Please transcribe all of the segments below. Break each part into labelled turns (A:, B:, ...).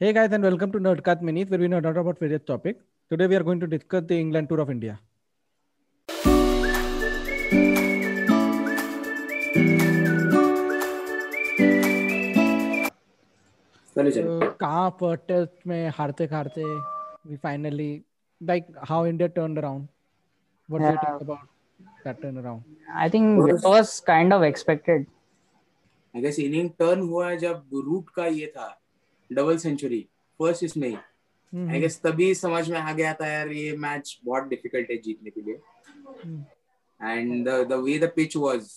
A: Hey guys and welcome to Nerdcat Minis where we nerd out about various topics. Today we are going to discuss the England tour of India. So, कहाँ first test में हारते हारते we finally like how India turned around. What do you
B: Yeah.
A: think about that turnaround?
B: I think it was kind of expected.
C: I guess inning turn हुआ है जब root का ये था डबल सेंचुरी फ़र्स्ट इसमें ही।
A: हम्म,
C: आई गेस तभी समझ में आ गया था यार ये मैच बहुत डिफ़िकल्ट है जीतने के लिए।
A: हम्म,
C: and the way the pitch was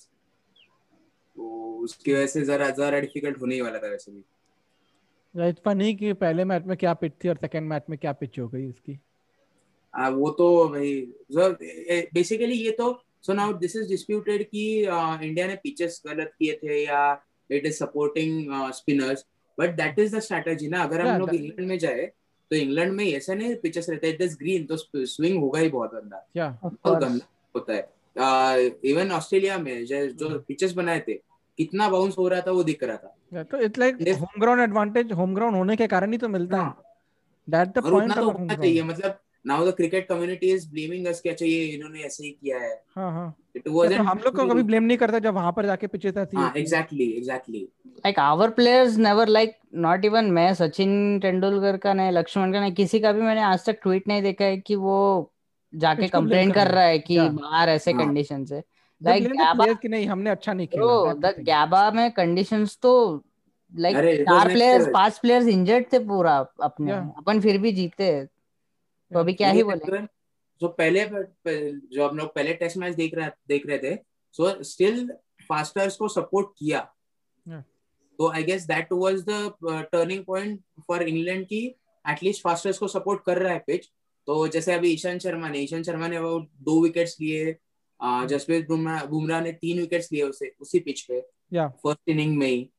C: तो उसकी वजह से जरा जरा डिफ़िकल्ट होने ही वाला था वैसे भी।
A: It's funny कि पहले मैच में क्या पिच थी और सेकंड मैच में क्या पिच हो गई इसकी
C: आ, वो तो भाई बेसिकली ये तो so now this is disputed कि इंडिया ने पिचेस गलत किए थे या it is supporting spinners but that is the strategy ना? अगर हम लोग इंग्लैंड में जाए तो इंग्लैंड में ऐसा नहीं पिचेस रहते इट इज़ ग्रीन तो स्विंग होगा ही बहुत गंदा बहुत गंदा होता है। इवन ऑस्ट्रेलिया में जो पिचेस बनाए थे कितना बाउंस हो रहा था वो दिख रहा था।
A: Yeah, तो it's like home ground advantage home ground होने के कारण ही तो मिलता है।
C: हाँ,
A: दैट द पॉइंट होम
C: चाहिए मतलब now the cricket community is blaming us कि अच्छा ये इन्होंने ऐसे ही किया है।
A: हाँ हाँ।
C: इट
A: तो हम लोग को कभी ब्लेम नहीं करता जब वहाँ पर जाके पिचेस ऐसी
C: हाँ exactly exactly
B: Like our players never like not even मैं सचिन तेंदुलकर का नहीं लक्ष्मण का नहीं किसी का भी मैंने आज तक ट्वीट नहीं देखा है कि वो जाके कंप्लेन
A: कर
B: कर
A: रहा
B: है। कि बाहर ऐसे
C: हाँ.
B: कंडीशन से। लाइक
A: blame
B: गैबा
A: कि नहीं हमने अच्छा नहीं खेला।
B: द
A: the
B: गैबा में कंडीशंस तो लाइक चार प्लेयर्स पाँच प्लेयर्स इंजर्ड थे पूरा अपने। अपन फिर भी जीते। तो अभी क्या ही बोले?
C: जो पहले जो हम लोग पहले टेस्ट मैच देख रहे देख रहे थे सो स्टिल फास्टर्स को सपोर्ट किया। तो I guess that was the turning point for England की एटलीस्ट फास्टर्स को सपोर्ट कर रहा है पिच तो जैसे अभी ईशान शर्मा ने ईशांत शर्मा ने वो दो विकेट्स लिए जसप्रीत बुमराह बुमराह ने तीन विकेट्स लिए उसे उसी पिच पे। फ़र्स्ट इनिंग में ही।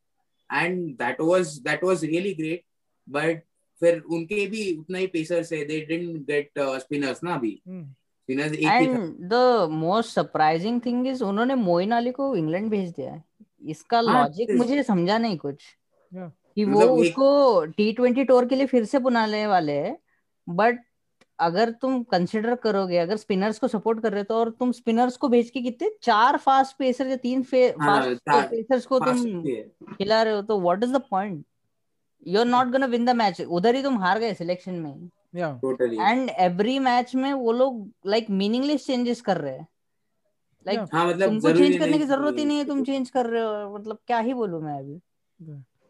C: And that was that was really great but फिर उनके भी उतना ही पेसर्स है दे डिडंट गेट स्पिनर्स ना अभी। स्पिनर्स एक ही
B: and the most surprising thing is उन्होंने मोइन अली को इंग्लैंड भेज दिया है। इसका
C: हाँ,
B: लॉजिक मुझे समझा नहीं कुछ।
A: Yeah.
B: कि वो
C: मतलब
B: उसको टी ट्वेंटी टूर के लिए फिर से बुलाने वाले हैं। बट अगर तुम कंसिडर करोगे अगर स्पिनर्स को सपोर्ट कर रहे हो तो और तुम स्पिनर्स को भेज के कितने? चार फास्ट पेसर या तीन
C: हाँ,
B: फास्ट पेसर्स को तुम खिला रहे हो तो what is the point you are not gonna win the match उधर ही तुम हार गए सिलेक्शन में एंड एवरी मैच में वो लोग लाइक मीनिंगलेस चेंजेस कर रहे हैं। लाइक.
C: हाँ मतलब
B: तुमको चेंज करने की ज़रूरत ही नहीं है तुम चेंज कर रहे हो। मतलब क्या ही बोलूँ मैं अभी।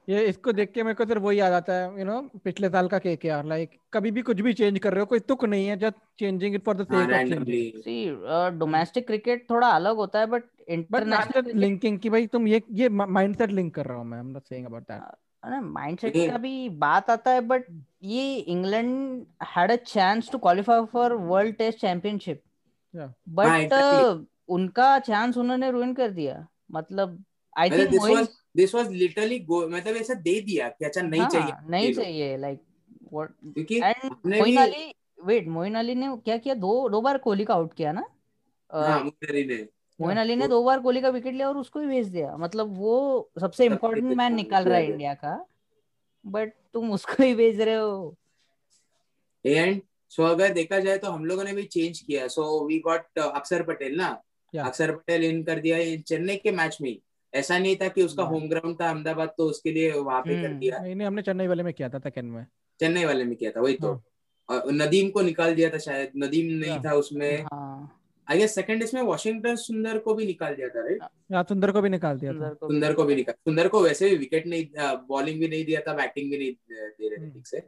A: ये इसको देख के मेरे को सिर्फ़ वही याद आता है यू नो पिछले साल का के के लाइक कभी भी कुछ भी चेंज कर रहे हो कोई तुक नहीं है just changing it for the sake of. Changing
B: see domestic cricket थोड़ा अलग होता है बट
A: बट
B: इंटरनेशनल
A: लिंकिंग कि भाई तुम ये ये माइंडसेट लिंक कर रहा हूँ मैं I am not saying about that
B: mindset का भी बात आता है बट ये England had a chance to qualify for World Test Championship but उनका चांस उन्होंने रुइन कर दिया। मतलब I think
C: this was this was literally go मतलब ऐसा दे दिया कि अच्छा नहीं चाहिए।
B: हाँ, नहीं चाहिए लाइक व्हाट
C: क्योंकि
B: and Moeen Ali wait Moeen Ali ने क्या किया? दो दो बार कोहली का आउट किया ना?
C: हाँ मुंदरी ने।
B: मोइन अली ने दो बार कोहली का विकेट लिया और उसको ही भेज दिया। मतलब वो सबसे इम्पोर्टेंट मैन निकाल रहा है इंडिया का बट तुम उसको ही भेज रहे हो।
C: एंड सो अगर देखा जाए तो हम लोगों ने भी चेंज किया। सो वी गॉट अक्षर पटेल ना? अक्षर पटेल इन कर दिया चेन्नई के मैच में। ऐसा नहीं था कि उसका होम ग्राउंड था अहमदाबाद तो उसके लिए वहाँ पे कर
B: हम्म।
C: दिया।
A: नहीं नहीं हमने चेन्नई वाले में किया था सेकंड में।
C: चेन्नई वाले में किया था वही तो।
A: हाँ।
C: और नदीम को निकाल दिया था शायद। नदीम नहीं था उसमें।
B: हाँ।
C: आई गेस सेकंड इसमें वॉशिंगटन सुंदर को भी निकाल दिया था राइट
A: या सुंदर को भी निकाल दिया था।
B: सुंदर को
C: भी निकाल सुंदर को वैसे भी विकेट नहीं बॉलिंग भी नहीं दिया था बैटिंग भी नहीं दे रहे थे
A: हम्म।
C: ठीक से।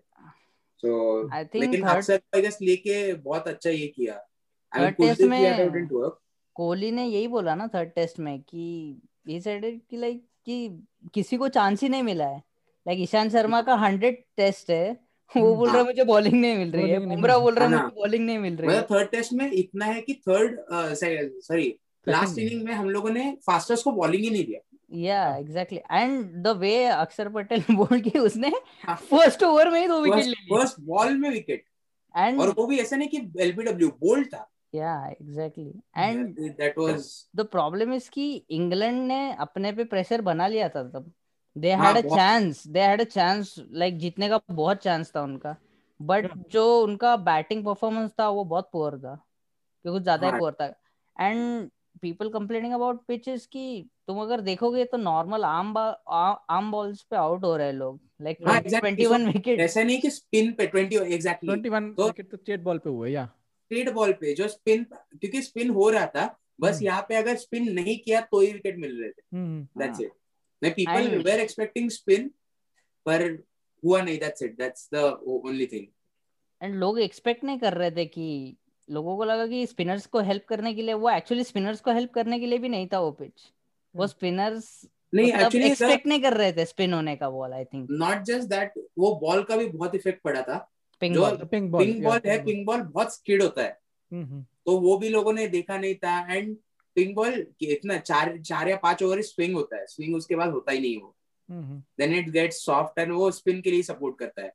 C: सो लेकिन
B: थर्ड
C: अक्सर आई गेस लेके बहुत अच्छा ये किया। I mean
B: Third test
C: Kuldeep किया था
B: में- कोहली ने यही बोला ना थर्ड टेस्ट में कि said it कि लाइक कि किसी को चांस ही नहीं मिला है। लाइक ईशांत शर्मा का हंड्रेड टेस्ट है वो। बोल रहा है मुझे बॉलिंग नहीं मिल रही है। बुमराह बोल रहा है
C: हाँ
B: मुझे बॉलिंग नहीं मिल रही है।
C: मतलब थर्ड टेस्ट में इतना है कि थर्ड सॉरी लास्ट इनिंग में हम लोगों ने फास्टर्स को बॉलिंग ही नहीं दिया।
B: या एग्जैक्टली एंड द वे अक्षर पटेल बोल के उसने
C: हाँ।
B: फ़र्स्ट ओवर में ही दो विकेट ले लिए
C: फ़र्स्ट बॉल में विकेट
B: एंड
C: और वो भी ऐसा नहीं कि एलबीडब्ल्यू बोल्ड था।
B: या exactly and
C: that was
B: the problem is कि इंग्लैंड ने अपने पे प्रेशर बना लिया था तब। दे
C: हाँ,
B: had a chance they had a chance like जीतने का बहुत चांस था उनका बट
A: Yeah.
B: जो उनका बैटिंग परफॉर्मेंस था वो बहुत पुअर था कि कुछ ज़्यादा ही
C: हाँ।
B: पुअर था and people complaining about pitches की तुम अगर देखोगे तो नॉर्मल आम बा- आ- आम बॉल्स पे आउट हो रहे हैं लोग लाइक
C: हाँ, exactly.
B: 21 विकेट
C: ऐसा नहीं कि स्पिन पे ट्वेंटी एग्जैक्टली
A: 21
C: तो-
A: विकेट तो स्टेट बॉल पे हुए या
C: स्ट्रेट बॉल पे जो स्पिन क्योंकि स्पिन हो रहा था बस
A: हम्म।
C: यहाँ पे अगर स्पिन नहीं किया तो ही विकेट मिल रहे थे
A: हम्म
C: दैट्स
B: हाँ।
C: इट मैं people
B: And-
C: were expecting spin पर हुआ नहीं that's it that's the only thing
B: and लोग एक्सपेक्ट नहीं कर रहे थे कि लोगों को लगा कि स्पिनर्स को हेल्प करने के लिए वो एक्चुअली स्पिनर्स को हेल्प करने के लिए भी नहीं था वो पिच वो
A: हम्म।
B: स्पिनर्स
C: नहीं
B: मतलब
C: एक्चुअली
B: एक्सपेक्ट नहीं कर रहे थे स्पिन होने का ball I think
C: not just that वो बॉल का भी बहुत इफ़ेक्ट पड़ा था. जो-
B: बॉल
A: पिंक बॉल
C: है पिंक बॉल बहुत स्किड होता है.
A: हम्म
C: तो वो भी लोगों ने देखा नहीं था एंड पिंक बॉल इतना चार चार या पाँच ओवर स्विंग होता है। स्विंग उसके बाद होता ही नहीं वो। Then it gets soft and वो स्पिन के लिए सपोर्ट करता है।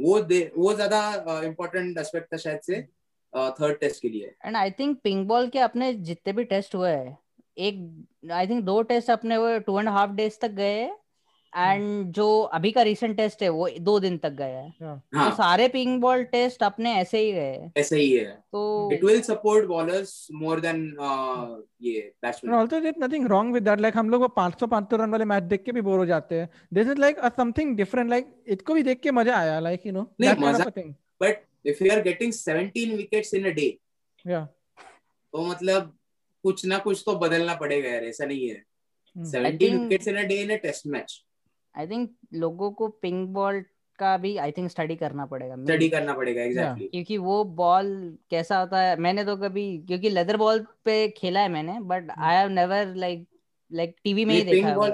C: वो दे- वो ज़्यादा इम्पोर्टेंट एस्पेक्ट था शायद से थर्ड टेस्ट के लिए।
B: And I think pink ball के अपने जितने भी टेस्ट हुए हैं एक आई थिंक दो टेस्ट अपने वो टू एंड हाफ़ डेज़ तक गए एंड जो अभी का रिसेंट टेस्ट है वो दो दिन तक गया है। तो
C: हाँ।
B: सारे पिंक बॉल टेस्ट अपने ऐसे ही गए
C: ऐसा ही है।
B: तो
C: it will support bowlers more than ये
A: And
C: batsman
A: also there's nothing wrong with that. Like हम लोग वो 500 500 रन वाले मैच देख के भी बोर हो जाते हैं। This is like a something different. Like इसको भी देख के मज़ा आया like you know
C: नहीं, मजा- but if you are getting 17 wickets in a day
A: yeah.
C: तो मतलब कुछ ना कुछ तो बदलना पड़ेगा यार ऐसा नहीं है।
A: Hmm.
C: 17 wickets in a day in a test match
B: I think लोगों को पिंक बॉल का भी आई थिंक स्टडी करना पड़ेगा
C: स्टडी करना पड़ेगा एग्जैक्टली exactly.
B: क्योंकि वो बॉल कैसा होता है मैंने तो कभी क्योंकि लेदर बॉल पे खेला है मैंने but I have never like like TV में ही देखा है
C: बॉल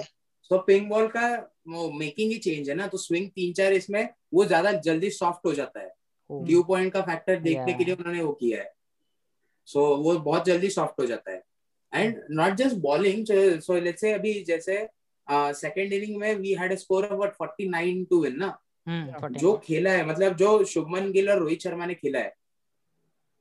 C: तो पिंक बॉल का वो मेकिंग ही चेंज है ना तो स्विंग तीन चार इसमें वो ज़्यादा जल्दी सॉफ्ट हो जाता है. ड्यू पॉइंट का फैक्टर देखने के लिए उन्होंने वो किया है। सो वो बहुत जल्दी सॉफ्ट हो जाता है। And not just bowling so let's से अभी जैसे सेकंड इनिंग में we had score of what 49 to win ना.
B: 14.
C: जो खेला है मतलब जो शुभमन गिल और रोहित शर्मा ने खेला है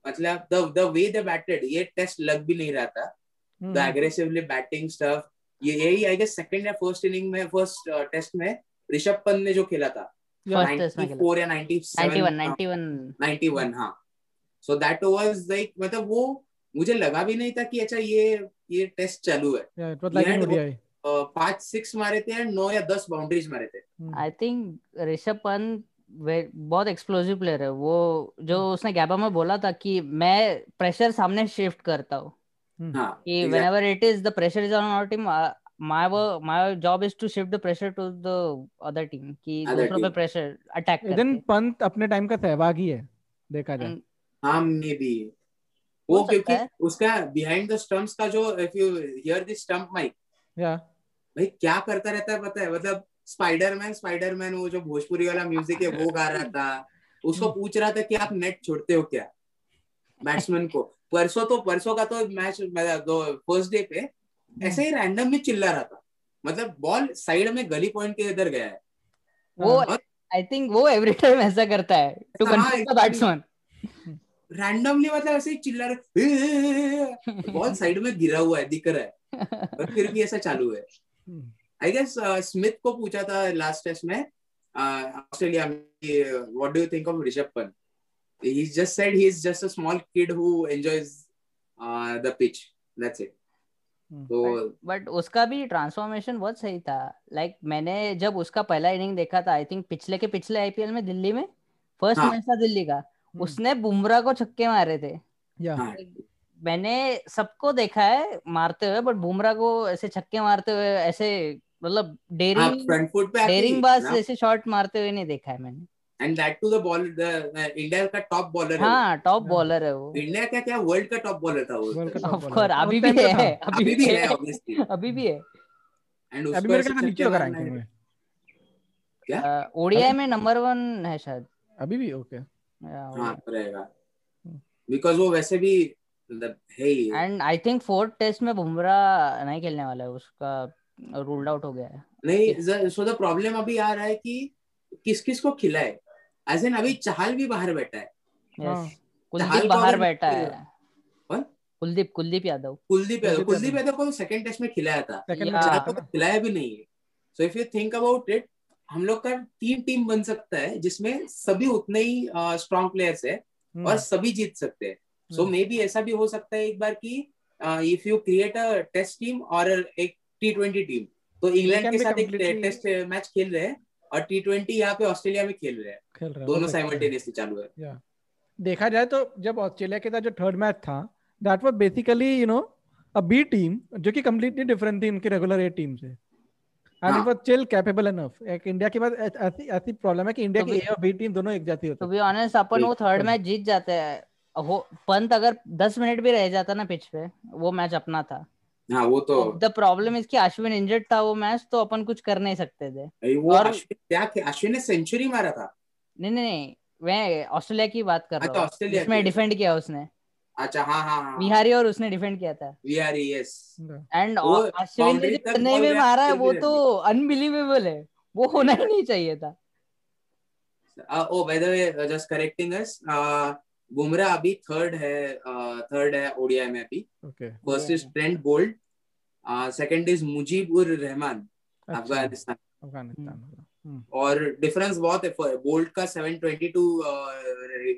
C: मतलब the the way they batted ये टेस्ट लग भी नहीं रहा था
A: Hmm.
C: The aggressively batting stuff ये यही आई गेस सेकंड या फ़र्स्ट इनिंग में फ़र्स्ट टेस्ट में ऋषभ पंत ने जो खेला था
B: First test में खेला।
C: 94 या 97
B: 91 91
C: 91 हाँ सो दैट वाज लाइक मतलब वो मुझे लगा भी नहीं था कि अच्छा ये ये टेस्ट चालू है पाँच सिक्स मारे थे and नौ या दस बाउंड्रीज मारे थे.
B: आई थिंक ऋषभ पंत बहुत एक्सप्लोसिव प्लेयर है. वो जो उसने गैबा में बोला था कि मैं प्रेशर सामने शिफ्ट करता हूँ.
A: Hmm.
C: हाँ
B: कि whenever it is the pressure is on our team uh, my wo- my job is to shift the pressure to the कि दूसरों पे प्रेशर अटैक
A: इधन
B: करके
A: पंत अपने टाइम का सहभागी है देखा जाए.
C: हाँ. मे बी वो क्योंकि उसका बिहाइंड द स्टंप्स का जो if you hear the stump mic
A: yeah.
C: भाई क्या करता रहता है पता है? मतलब स्पाइडरमैन स्पाइडरमैन वो जो भोजपुरी वाला म्यूज़िक है वो गा रहा था। उसको पूछ रहा था कि आप नेट छोड़ते हो क्या? बैट्समैन को। परसों तो परसों का तो मैच दो फ़र्स्ट डे पे ऐसे ही रैंडम में चिल्ला रहा था। मतलब बॉल साइड में गली पॉइंट के इधर गया है।
B: वो आई थिंक वो एवरी टाइम ऐसा करता है to confuse the batsman
C: randomly मतलब ऐसे ही चिल्ला रहे बॉल साइड में गिरा हुआ है दिख रहा है। और फिर भी ऐसा चालू है. आई गेस स्मिथ को पूछा था लास्ट टेस्ट में ऑस्ट्रेलिया में what do you think of Rishabh Pant he just said he is just a small kid who enjoys uh, the pitch. That's it.
A: Hmm.
C: तो
B: बट उसका भी transformation बहुत सही था. लाइक like, मैंने जब उसका पहला इनिंग देखा था आई थिंक पिछले के पिछले आईपीएल में दिल्ली में फ़र्स्ट
C: हाँ।
B: मैच था दिल्ली का
A: Hmm.
B: उसने बुमराह को छक्के मारे थे.
C: हाँ।
B: मैंने सबको देखा है मारते हुए बट बुमराह को ऐसे छक्के मारते हुए ऐसे मतलब
C: हाँ
B: डेरिंग डेरिंग बाज ऐसे शॉट मारते हुए नहीं देखा है मैंने।
C: And that to the ball India का टॉप बॉलर है
B: हाँ टॉप
A: हाँ।
B: बॉलर है वो।
C: इंडिया का क्या वर्ल्ड का टॉप बॉलर था वो?
B: ऑफ़ कोर्स अभी भी है। अभी
C: भी है।
B: है
C: ऑब्वियसली
B: अभी भी है।
C: एंड
A: अभी
C: उसको
A: मेरे ख्याल नीचे होगा रैंकिंग में
C: क्या?
B: ओडीआई में नंबर वन है शायद।
A: अभी भी ओके
C: हाँ रहेगा. बिकॉज़ वो वैसे भी मतलब है
B: and I think fourth test में बुमराह नहीं खेलने वाला है उसका रूल्ड आउट हो गया है।
C: नहीं सो द प्रॉब्लम अभी आ रहा है कि किस किस को खिलाए एज एन अभी चाहल भी बाहर बैठा है।
A: हाँ।
B: कुलदीप बाहर बैठा है। कुलदीप कुलदीप यादव।
C: कुलदीप यादव।
A: कुलदीप यादव।
C: को सेकंड टेस्ट में खिलाया था। तो खिलाया भी नहीं है। So if you think about it हम लोग का तीन टीम बन सकता है जिसमें सभी उतने ही स्ट्रॉन्ग प्लेयर्स है और सभी जीत सकते हैं। सो मे बी ऐसा भी हो सकता है एक बार की if you create a test team और एक टी ट्वेंटी टीम तो इंग्लैंड के साथ एक टेस्ट मैच खेल रहे हैं और टी ट्वेंटी यहाँ पे ऑस्ट्रेलिया में खेल रहे हैं।
A: खेल रहा
C: दोनों। साइमल्टेनियसली चालू है।
A: देखा जाए तो जब ऑस्ट्रेलिया के साथ जो थर्ड मैच था that was basically you know a B team जो कि कंप्लीटली डिफरेंट थी उनकी रेगुलर ए टीम से। And. It was still capable enough एक इंडिया के पास ऐसी ऐसी प्रॉब्लम है कि इंडिया
B: तो
A: की ए और बी टीम दोनों एक जैसी होती
B: टू
A: है।
B: बी ऑनेस्ट अपन वो थर्ड मैच जीत जाते हैं। हो पंत अगर दस मिनट भी रह जाता ना पिच पे वो मैच अपना था।
C: हाँ वो तो।
B: द प्रॉब्लम इज़ कि अश्विन इंजर्ड था वो मैच तो अपन कुछ कर नहीं सकते थे।
C: वो
B: और-
C: अश्विन क्या अश्विन ने सेंचुरी मारा था?
B: नहीं नहीं नहीं मैं ऑस्ट्रेलिया की बात कर
C: अच्छा,
B: रहा हूँ।
C: ऑस्ट्रेलिया
B: जिसमें
C: की।
B: डिफेंड किया उसने।
C: अच्छा हाँ हाँ हाँ।
B: बिहारी और उसने डिफेंड किया था।
C: बिहारी यस
B: एंड अश्विन ने
C: boundary
B: जो
C: तक
B: चेन्नई में मारा है वो तो अनबिलीवेबल है। वो होना ही नहीं चाहिए था।
C: ओ by the way just correcting us Bumrah अभी थर्ड है थर्ड है ओडीआई में अभी। First is. Trent Boult second is Mujibur Rahman
A: अच्छा।
C: अफ़गानिस्तान।
A: अफ़गानिस्तान हम्म,
C: और डिफरेंस बहुत है बोल्ट का 722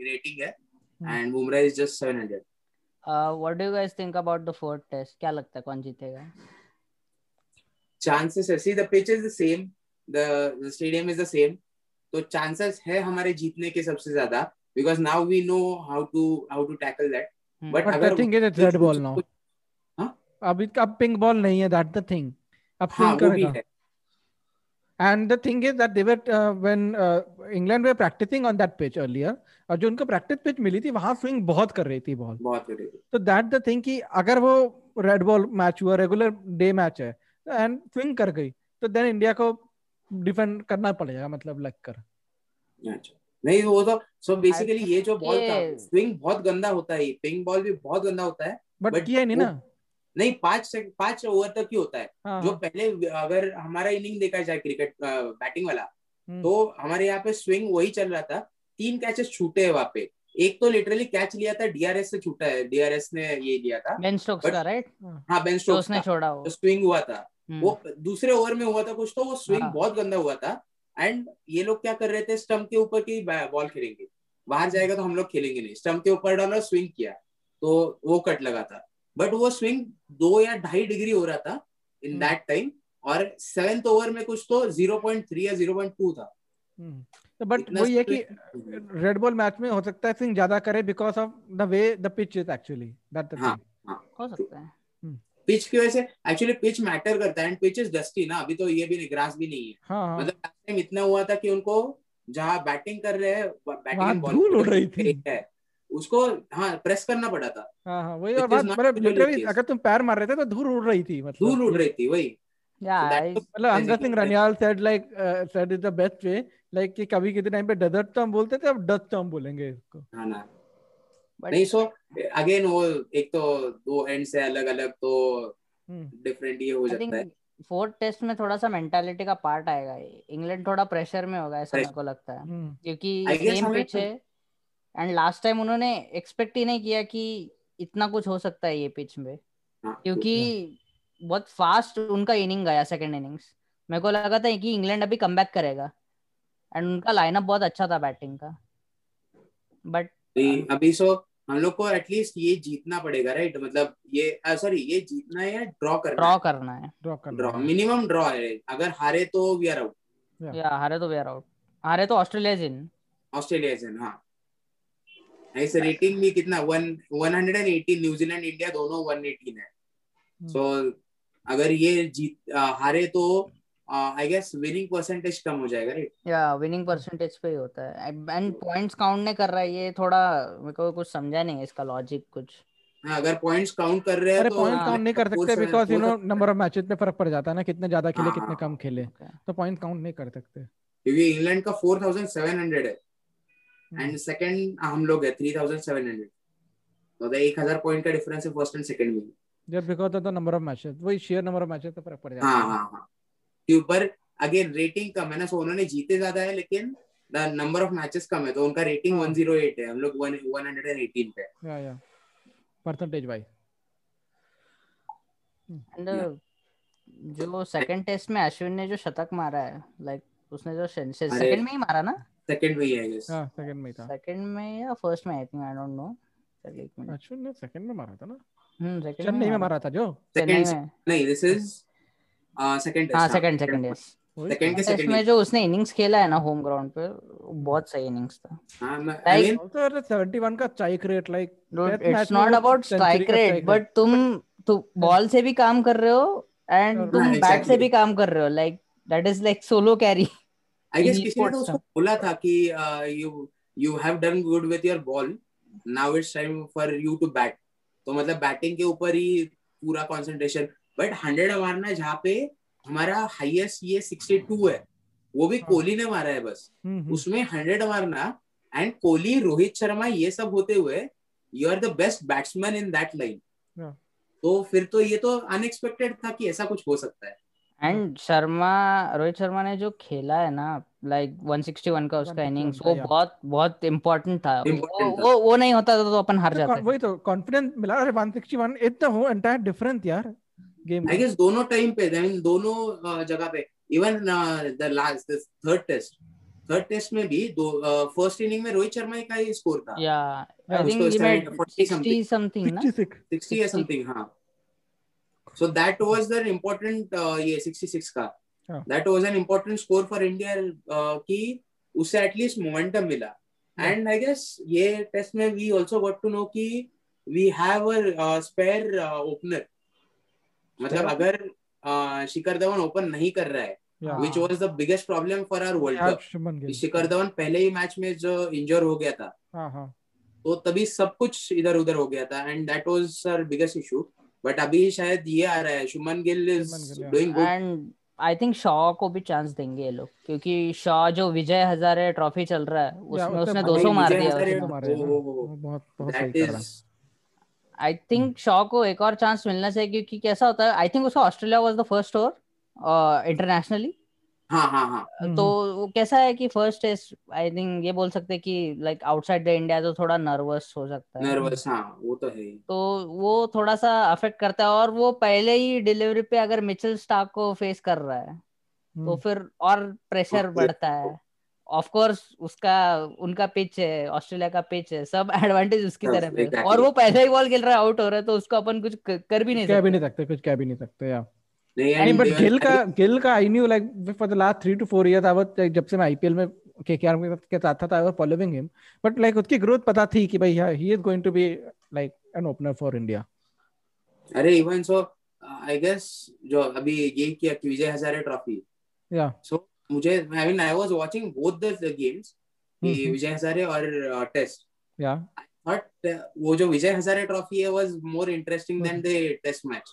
C: रेटिंग है। And Bumrah is just 700
B: what do you guys think about the fourth test क्या लगता है कौन जीतेगा?
C: Chances है। See the pitch is the same the, the stadium is the same तो चांसेस है हमारे जीतने के सबसे ज़्यादा। Because now we know how to how to tackle that
B: Hmm.
C: but
A: But the thing is, it's red ball now.
C: कुछ-
A: अभी अब पिंक बॉल नहीं है दैट द थिंग अब
C: हाँ वो भी है
A: And the thing is that they were uh, when uh, England were practicing on that pitch earlier और जो उनको प्रैक्टिस पिच मिली थी वहाँ स्विंग बहुत कर रही थी बॉल
C: बहुत करेगी
A: तो दैट द थिंग कि अगर वो रेड बॉल मैच हुआ रेगुलर डे मैच है एंड स्विंग कर गई तो देन इंडिया को डिफेंड करना पड़ेगा मतलब लग कर
C: अच्छा नहीं वो तो सो so
B: बेसिकली
C: ये जो बॉल था स्विंग बहुत गंदा होता है पिंक बॉल भी बहुत गंदा होता है
A: बट
C: But
A: किया नहीं ना।
C: नहीं पाँच से पाँच ओवर तक ही होता है।
A: हाँ,
C: जो पहले अगर हमारा इनिंग देखा जाए क्रिकेट बैटिंग वाला
A: हम्म,
C: तो हमारे यहाँ पे स्विंग वही चल रहा था तीन कैचेस छूटे है वहाँ पे। एक तो लिटरली कैच लिया था डीआरएस से छूटा है डीआरएस ने ये लिया था।
B: बेन स्टोक्स का राइट
C: हाँ बेन स्टोक्स
B: उसने छोड़ा वो।
C: तो स्विंग हुआ था।
B: हम्म,
C: वो दूसरे ओवर में हुआ था कुछ तो वो स्विंग
B: हाँ।
C: बहुत गंदा हुआ था। एंड ये लोग क्या कर रहे थे? स्टम्प के ऊपर की बॉल खेलेंगे। बाहर जाएगा तो हम लोग खेलेंगे नहीं। स्टम्प के ऊपर डाला स्विंग किया। तो वो कट लगा था। बट वो स्विंग दो या ढाई डिग्री हो रहा था इन। दैट टाइम और सेवेंथ ओवर में कुछ तो 0.3 या 0.2 था।
A: हम्म। तो बट वही है कि रेड बॉल मैच में हो सकता है स्विंग ज़्यादा करे because of the way the pitch is actually that the. Thing
B: हो सकता है।
C: पिच की वजह से एक्चुअली पिच मैटर करता है एंड पिच इज़ डस्टी ना अभी तो ये भी नहीं ग्रास भी नहीं है।
A: हाँ हाँ।
C: मतलब लास्ट टाइम इतना हुआ था कि उनको जहाँ बैटिंग कर रहे हैं बैटिंग
A: धूल उड़ रही थी।
C: है। उसको हाँ प्रेस करना पड़ा था।
A: हाँ हाँ वही और बात मतलब लिटरली अगर तुम पैर मार रहे थे तो धूल उड़ रही थी मतलब।
C: धूल उड़ रही थी वही।
A: मतलब Angad Singh Raniyal said like said is the best way like कि कभी किसी टाइम पे डेजर्ट तो हम बोलते थे अब डस्ट तो हम बोलेंगे इसको।
C: हाँ ना। नहीं सो अगेन वो एक तो दो एंड से अलग अलग तो डिफरेंट ये हो जाता है।
B: फोर्थ टेस्ट में थोड़ा सा मेंटालिटी का पार्ट आएगा इंग्लैंड थोड़ा प्रेशर में होगा ऐसा मेरे को लगता है।
A: हम्म,
B: क्योंकि सेम पिच है एंड लास्ट टाइम उन्होंने एक्सपेक्ट ही नहीं किया कि इतना कुछ हो सकता है ये पिच में।
C: हाँ,
B: क्योंकि बहुत फास्ट उनका इनिंग गया सेकंड इनिंग्स मेरे को लगा था कि इंग्लैंड अभी कम करेगा। एंड उनका लाइनअप बहुत अच्छा था बैटिंग का। बट
C: अभी सो हम लोग को एटलीस्ट ये जीतना पड़ेगा राइट मतलब ये सॉरी ये जीतना है या ड्रॉ करना
B: ड्रॉ करना है।
A: ड्रॉ करना
C: ड्रॉ मिनिमम ड्रॉ है। अगर हारे तो वी आर आउट
B: या हारे तो वे आर आउट हारे तो ऑस्ट्रेलिया इज़ इन
C: ऑस्ट्रेलिया से हाँ ऐसे रेटिंग भी कितना one one hundred and eighteen New Zealand India दोनों वन एटीन है। सो अगर ये जीत हारे तो आई गेस विनिंग परसेंटेज कम हो जाएगा राइट
B: या विनिंग परसेंटेज पे ही होता है। एंड पॉइंट्स काउंट नहीं कर रहा है ये थोड़ा मेरे को कुछ समझा नहीं है इसका लॉजिक कुछ।
C: हाँ, अगर पॉइंट्स काउंट कर रहे हैं
A: अरे
C: तो
A: पॉइंट
B: हाँ,
A: काउंट नहीं कर सकते because you know number of matches पे फ़र्क पड़ जाता है ना कितने ज़्यादा खेले
C: हाँ,
A: कितने
C: हाँ,
A: कम खेले। तो पॉइंट काउंट नहीं कर सकते।
C: क्योंकि इंग्लैंड का फोर थाउज़ेंड सेवन हंड्रेड है।
A: हम्म।
C: एंड सेकंड हम लोग है थ्री थाउज़ेंड सेवन हंड्रेड तो एक हज़ार पॉइंट का डिफरेंस है फ़र्स्ट एंड सेकंड में।
A: Just because of the number of matches वही शेयर नंबर ऑफ़ मैचेस पे फ़र्क पड़ जाता
C: हाँ
A: है।
C: हाँ हाँ। के ऊपर अगेन रेटिंग कम है ना सो उन्होंने जीते ज़्यादा है लेकिन द नंबर ऑफ़ मैचेस कम है तो उनका रेटिंग
A: हाँ।
C: 108 है हम लोग 118 पे।
A: या या। परसेंटेज वाइज
B: एंड जो सेकंड टेस्ट में अश्विन ने जो शतक मारा है लाइक उसने जो
C: अरे।
B: सेकंड में ही मारा ना?
C: सेकंड में ही आई गेस
A: हाँ सेकंड में ही था।
B: सेकंड में या फ़र्स्ट में I think I don't know चल एक मिनट।
A: अश्विन ने सेकंड में मारा था ना?
B: हम्म सेकंड
A: में मारा। था जो?
C: सेकंड नहीं दिस इज़ सेकंड
B: हाँ सेकंड सेकंड यस
C: सेकंड के सेकंड
B: में जो उसने इनिंग्स खेला है ना होम ग्राउंड पे बहुत सही इनिंग्स था।
C: आई
B: Like-
C: मीन
A: also 71 का strike rate like
B: it's not about strike rate but तुम तो बॉल से भी काम कर रहे हो एंड
A: हाँ,
B: तुम बैट से भी काम कर रहे हो like that is like solo carry
C: I guess किसी ने तो उसको बोला था कि you you have done good with your ball now it's time for you to bat तो मतलब बैटिंग के ऊपर ही पूरा कंसंट्रेशन बट 100 मारना जहाँ पे हमारा हाईएस्ट ये 62 है वो भी
A: हाँ।
C: कोहली ने मारा है बस। उसमें 100 मारना एंड कोहली रोहित शर्मा ये सब होते हुए you are the best batsman in that line तो फिर तो ये तो अनएक्सपेक्टेड था कि ऐसा कुछ हो सकता है।
B: एंड शर्मा रोहित शर्मा ने जो खेला है ना लाइक like 161 का उसका इनिंग्स वो. बहुत बहुत इम्पोर्टेंट था। वो
C: Important।
B: वो वो नहीं होता तो, तो अपन हार जाते
A: वही तो कॉन्फिडेंस मिला। अरे 161 इतना हो एंटायर डिफरेंट यार। गेम
C: आई गेस दोनों टाइम पे आई मीन दोनों uh, जगह पे. Even the last third test third test में भी दो फ़र्स्ट इनिंग में रोहित शर्मा का ही स्कोर था.
B: या I think he made
C: 40 something.
B: 60 something ना
C: 60 या समथिंग हाँ. So that was the important ये 66 का. That was an important score for India कि उससे एटलीस्ट मोमेंटम मिला. एंड आई गेस ये टेस्ट में we also got to know कि we have a spare opener मतलब
A: Spare?
C: अगर शिखर धवन ओपन नहीं कर रहा है
A: या।
C: which was the biggest problem for our World Cup.
A: Shubman Gill
C: शिखर धवन पहले ही मैच में जो इंजर हो गया था
A: हाँ हाँ।
C: तो तभी सब कुछ इधर उधर हो गया था and that was our biggest issue but अभी शायद ये आ रहा है Shubman Gill is doing good
B: and I think Shaw को भी चांस देंगे ये लोग क्योंकि शॉ जो विजय हजारे ट्रॉफी चल रहा है उसमें उसने
A: उसने
B: 200 मार दिया। आई थिंक शॉ को एक और चांस मिलना चाहिए क्योंकि कैसा होता है आई थिंक उसका Australia was the first over internationally
C: हाँ हाँ हाँ।
A: हम्म,
B: तो वो कैसा है कि फ़र्स्ट टेस्ट आई थिंक ये बोल सकते हैं कि लाइक आउटसाइड द इंडिया तो थोड़ा नर्वस हो सकता है।
C: नर्वस हाँ वो तो है
B: तो वो थोड़ा सा अफेक्ट करता है और वो पहले ही डिलीवरी पे अगर मिचेल स्टार्क को फेस कर रहा है तो
A: हम्म,
B: फिर और प्रेशर बढ़ता है। ऑफ़ कोर्स उसका उनका पिच है ऑस्ट्रेलिया का पिच है सब एडवांटेज उसकी तरफ़ है।
C: exactly.
B: और वो पहले ही बॉल खेल रहा है आउट हो रहा है तो उसको अपन कुछ कर भी नहीं
A: कह भी नहीं सकते कुछ कह भी नहीं सकते या
C: नहीं
A: नहीं बट गिल का गिल का I knew like for the last 3 to 4 years I जब से मैं आईपीएल में केकेआर के साथ था I was following him but like उसकी ग्रोथ पता थी कि भाई he is going to be like an opener for India
C: अरे इवन सो आई गेस जो अभी ये किया कि विजय हजारे ट्रॉफी
A: या
C: सो मुझे I mean I was watching both the games. Vijay Hazare और टेस्ट
A: या
C: बट वो जो विजय हजारे ट्रॉफी है was more interesting than the test match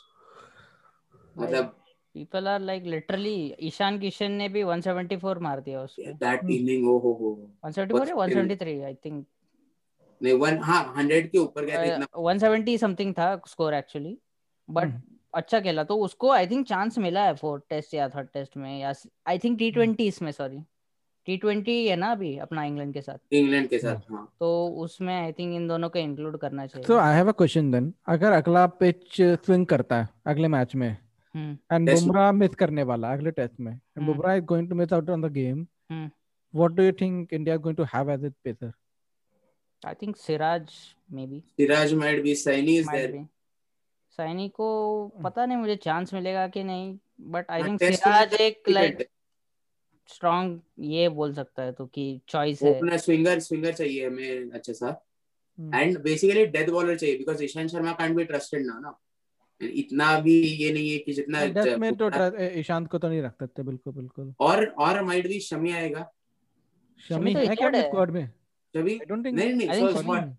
C: मतलब
B: people are like literally Ishan Kishan ने भी 174 मार दिया उस पे
C: दैट। इनिंग ओ हो हो
B: 174 या 173 आई थिंक
C: नहीं वन हाँ हंड्रेड के ऊपर गया था इतना।
B: 170 समथिंग था स्कोर एक्चुअली बट। अच्छा खेला तो उसको आई थिंक चांस मिला है फोर्थ टेस्ट या थर्ड टेस्ट में या आई थिंक टी ट्वेंटी इसमें सॉरी टी ट्वेंटी है ना अभी अपना इंग्लैंड के साथ?
C: इंग्लैंड के साथ हाँ
B: तो उसमें आई थिंक इन दोनों को इंक्लूड करना चाहिए।
A: So I have a question then अगर अगला पिच स्विंग करता है अगले मैच में
B: हम्म।
A: एंड बुमराह मिस करने वाला अगले टेस्ट में and
B: hmm.
A: Bumrah is going to miss out on the game
B: hmm.
A: What do you think India is going to have as it pacer
B: I think Siraj may be
C: Siraj might be Saini is there
B: Saini को पता नहीं मुझे chance मिलेगा कि नहीं but I think Siraj
C: में
B: एक like strong ये बोल सकता है तो कि चॉइस है।
C: ओपनर स्विंगर स्विंगर चाहिए हमें अच्छा सा. एंड बेसिकली डेथ बॉलर चाहिए because Ishant Sharma can't be trusted ना। ना इतना भी ये नहीं है कि जितना
A: डेथ में तो ईशांत को तो नहीं रख सकते बिल्कुल बिल्कुल।
C: और और माइट भी शमी आएगा।
A: शमी
B: तो
A: है क्या। स्क्वाड में?
C: शमी?
A: आई डोंट थिंक
C: नहीं नहीं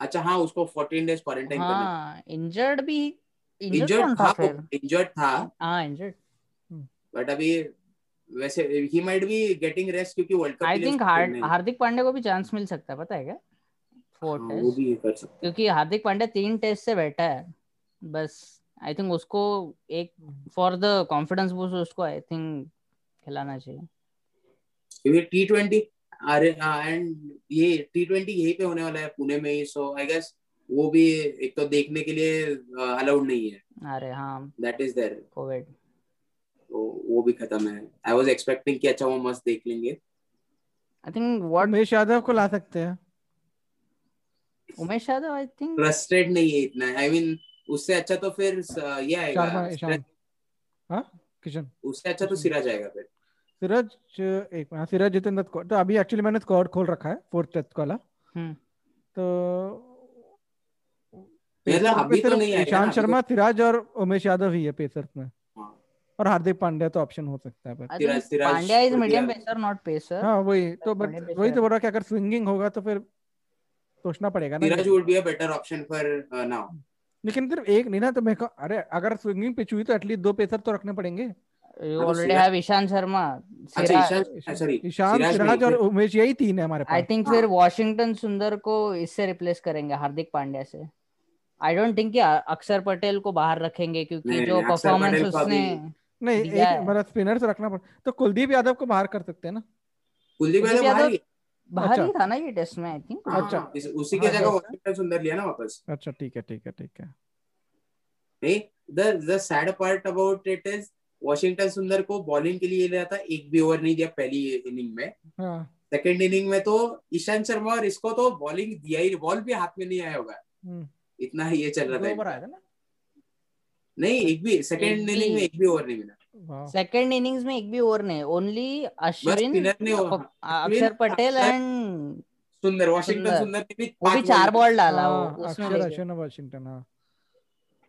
C: अच्छा हाँ उसको 14 डेज़ क्वारंटाइन करना
B: हाँ इंजर्ड भी इंजर्ड था
C: इंजर्ड था।
B: हाँ इंजर्ड
C: बट अभी वैसे ही माइट बी गेटिंग रेस्ट क्योंकि world cup
B: I think Hardik Pandey को भी चांस मिल सकता है पता है क्या? फोर
C: वो
B: टेस्ट
C: भी कर सकते
B: क्योंकि हार्दिक पांडे तीन टेस्ट से बैठा है। बस आई थिंक उसको एक फॉर द कॉन्फिडेंस बूस्ट उसको आई थिंक खिलाना चाहिए।
C: टी ट्वेंटी अरे एंड ये टी ट्वेंटी यहीं पे होने वाला है पुणे में ही सो आई गेस वो भी एक तो देखने के लिए अलाउड नहीं है।
B: अरे हाँ।
C: दैट इज़ देयर
B: कोविड
C: तो वो भी खत्म है। आई वाज एक्सपेक्टिंग कि अच्छा वो मस्त देख लेंगे।
B: I think what
A: Umesh Yadav को ला सकते हैं।
B: Umesh Yadav I think
C: trusted नहीं है इतना। आई I मीन mean, उससे अच्छा तो फिर ये आएगा।
A: हाँ? किशन?
C: उससे अच्छा तो सिराज आएगा फिर।
A: सिराज एक हाँ सिराज जितेंद्र तो अभी एक्चुअली मैंने स्क्वाड खोल रखा है फोर्थ टेस्ट वाला।
B: हम्म।
A: तो
C: मतलब अभी तो नहीं तो-
A: शर्मा सिराज और उमेश यादव ही है पेसर्स में।
C: हाँ।
A: और हार्दिक पांड्या तो ऑप्शन हो सकता है पर
B: Pandya is medium pacer not pacer
A: हाँ वही तो बट वही तो बोल रहा कि अगर स्विंगिंग होगा तो फिर सोचना पड़ेगा ना।
C: Siraj would be a better option for now
A: लेकिन सिर्फ़ एक नहीं ना तो मेरे को अरे अगर स्विंगिंग पिच हुई तो एटलीस्ट दो पेसर तो रखने पड़ेंगे।
B: You already have Ishan Sharma
C: अच्छा ईशान सॉरी
A: ईशान सिराज और उमेश यही तीन है हमारे पास आई
B: थिंक
C: हाँ।
B: फिर वॉशिंगटन सुंदर को इससे रिप्लेस करेंगे हार्दिक पांड्या से आई डोंट थिंक कि अक्षर पटेल को बाहर रखेंगे क्योंकि जो परफॉर्मेंस उसने
A: नहीं एक। मतलब स्पिनर से रखना पड़ तो कुलदीप यादव को बाहर कर सकते हैं ना
C: कुलदीप यादव
B: यादव बाहर
A: अच्छा।
B: ही था ना ये टेस्ट में आई थिंक
C: हाँ,
A: अच्छा।
C: उसी के
A: हाँ,
C: जगह। वॉशिंगटन सुंदर लिया ना वापस
A: अच्छा ठीक है ठीक है ठीक है
C: नहीं the the sad part about it is Washington Sundar को बॉलिंग के लिए लिया था एक भी ओवर नहीं दिया पहली इनिंग में।
A: हाँ।
C: इनिंग में तो ईशांत शर्मा और इसको तो बॉलिंग दिया ही बॉल भी हाथ में नहीं आया होगा।
A: हम्म,
C: इतना ही ये चल रहा था नहीं एक भी सेकंड इनिंग में एक भी ओवर नहीं मिला।
B: सेकंड इनिंग्स में एक भी ओवर नहीं ओनली अश्विन
C: अश्विन,
B: अक्षर पटेल एंड
C: सुंदर वॉशिंगटन
B: सुंदर।
C: ने भी
B: चार
C: बॉल
B: डाला
A: हाँ,
B: वो उसमें
A: अक्षर अश्विन और वाशिंगटन हाँ।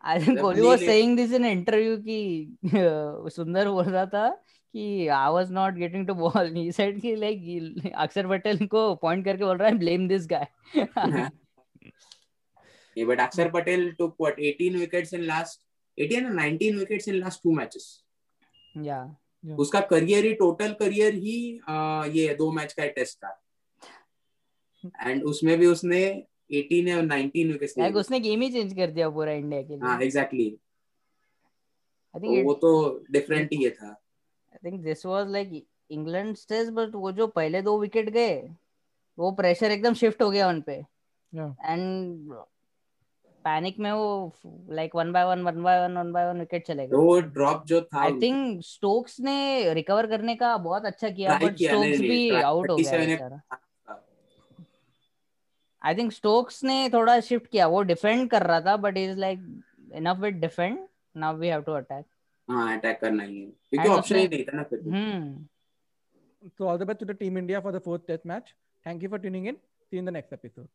B: I think Kohli was saying this in interview कि सुंदर बोल रहा था कि I was not getting to bowl he said कि लाइक अक्षर पटेल को पॉइंट करके बोल रहा है blame this guy
C: Yeah, but Akshar Patel took what 18 wickets in last 18 or 19 wickets in last two matches.
B: या
C: उसका करियर ही टोटल करियर ही आ, ये दो मैच का टेस्ट था। एंड उसमें भी उसने 18 या 19 विकेट्स
B: लाइक
C: लिए
B: उसने गेम ही चेंज कर दिया पूरा इंडिया के
C: हाँ
B: लिए।
C: एग्जैक्टली
B: आई
C: तो वो तो डिफरेंट ही था।
B: I think this was like England test but वो जो पहले दो विकेट गए वो प्रेशर एकदम शिफ्ट हो गया उन पे। एंड पैनिक में वो like one by one one by one one by one wicket चले
C: तो
B: गए
C: वो ड्रॉप जो था
B: आई थिंक स्टोक्स ने रिकवर करने का बहुत अच्छा किया बट स्टोक्स भी आउट हो गया बेचारा। आई थिंक स्टोक्स ने थोड़ा शिफ्ट किया वो डिफेंड कर रहा था but is like enough with defend now we have to attack
C: हाँ अटैक करना ही है क्योंकि ऑप्शन ही नहीं था ना फिर
B: हम्म
A: So all the best to the team India for the fourth test match. Thank you for tuning in. See you in the next episode.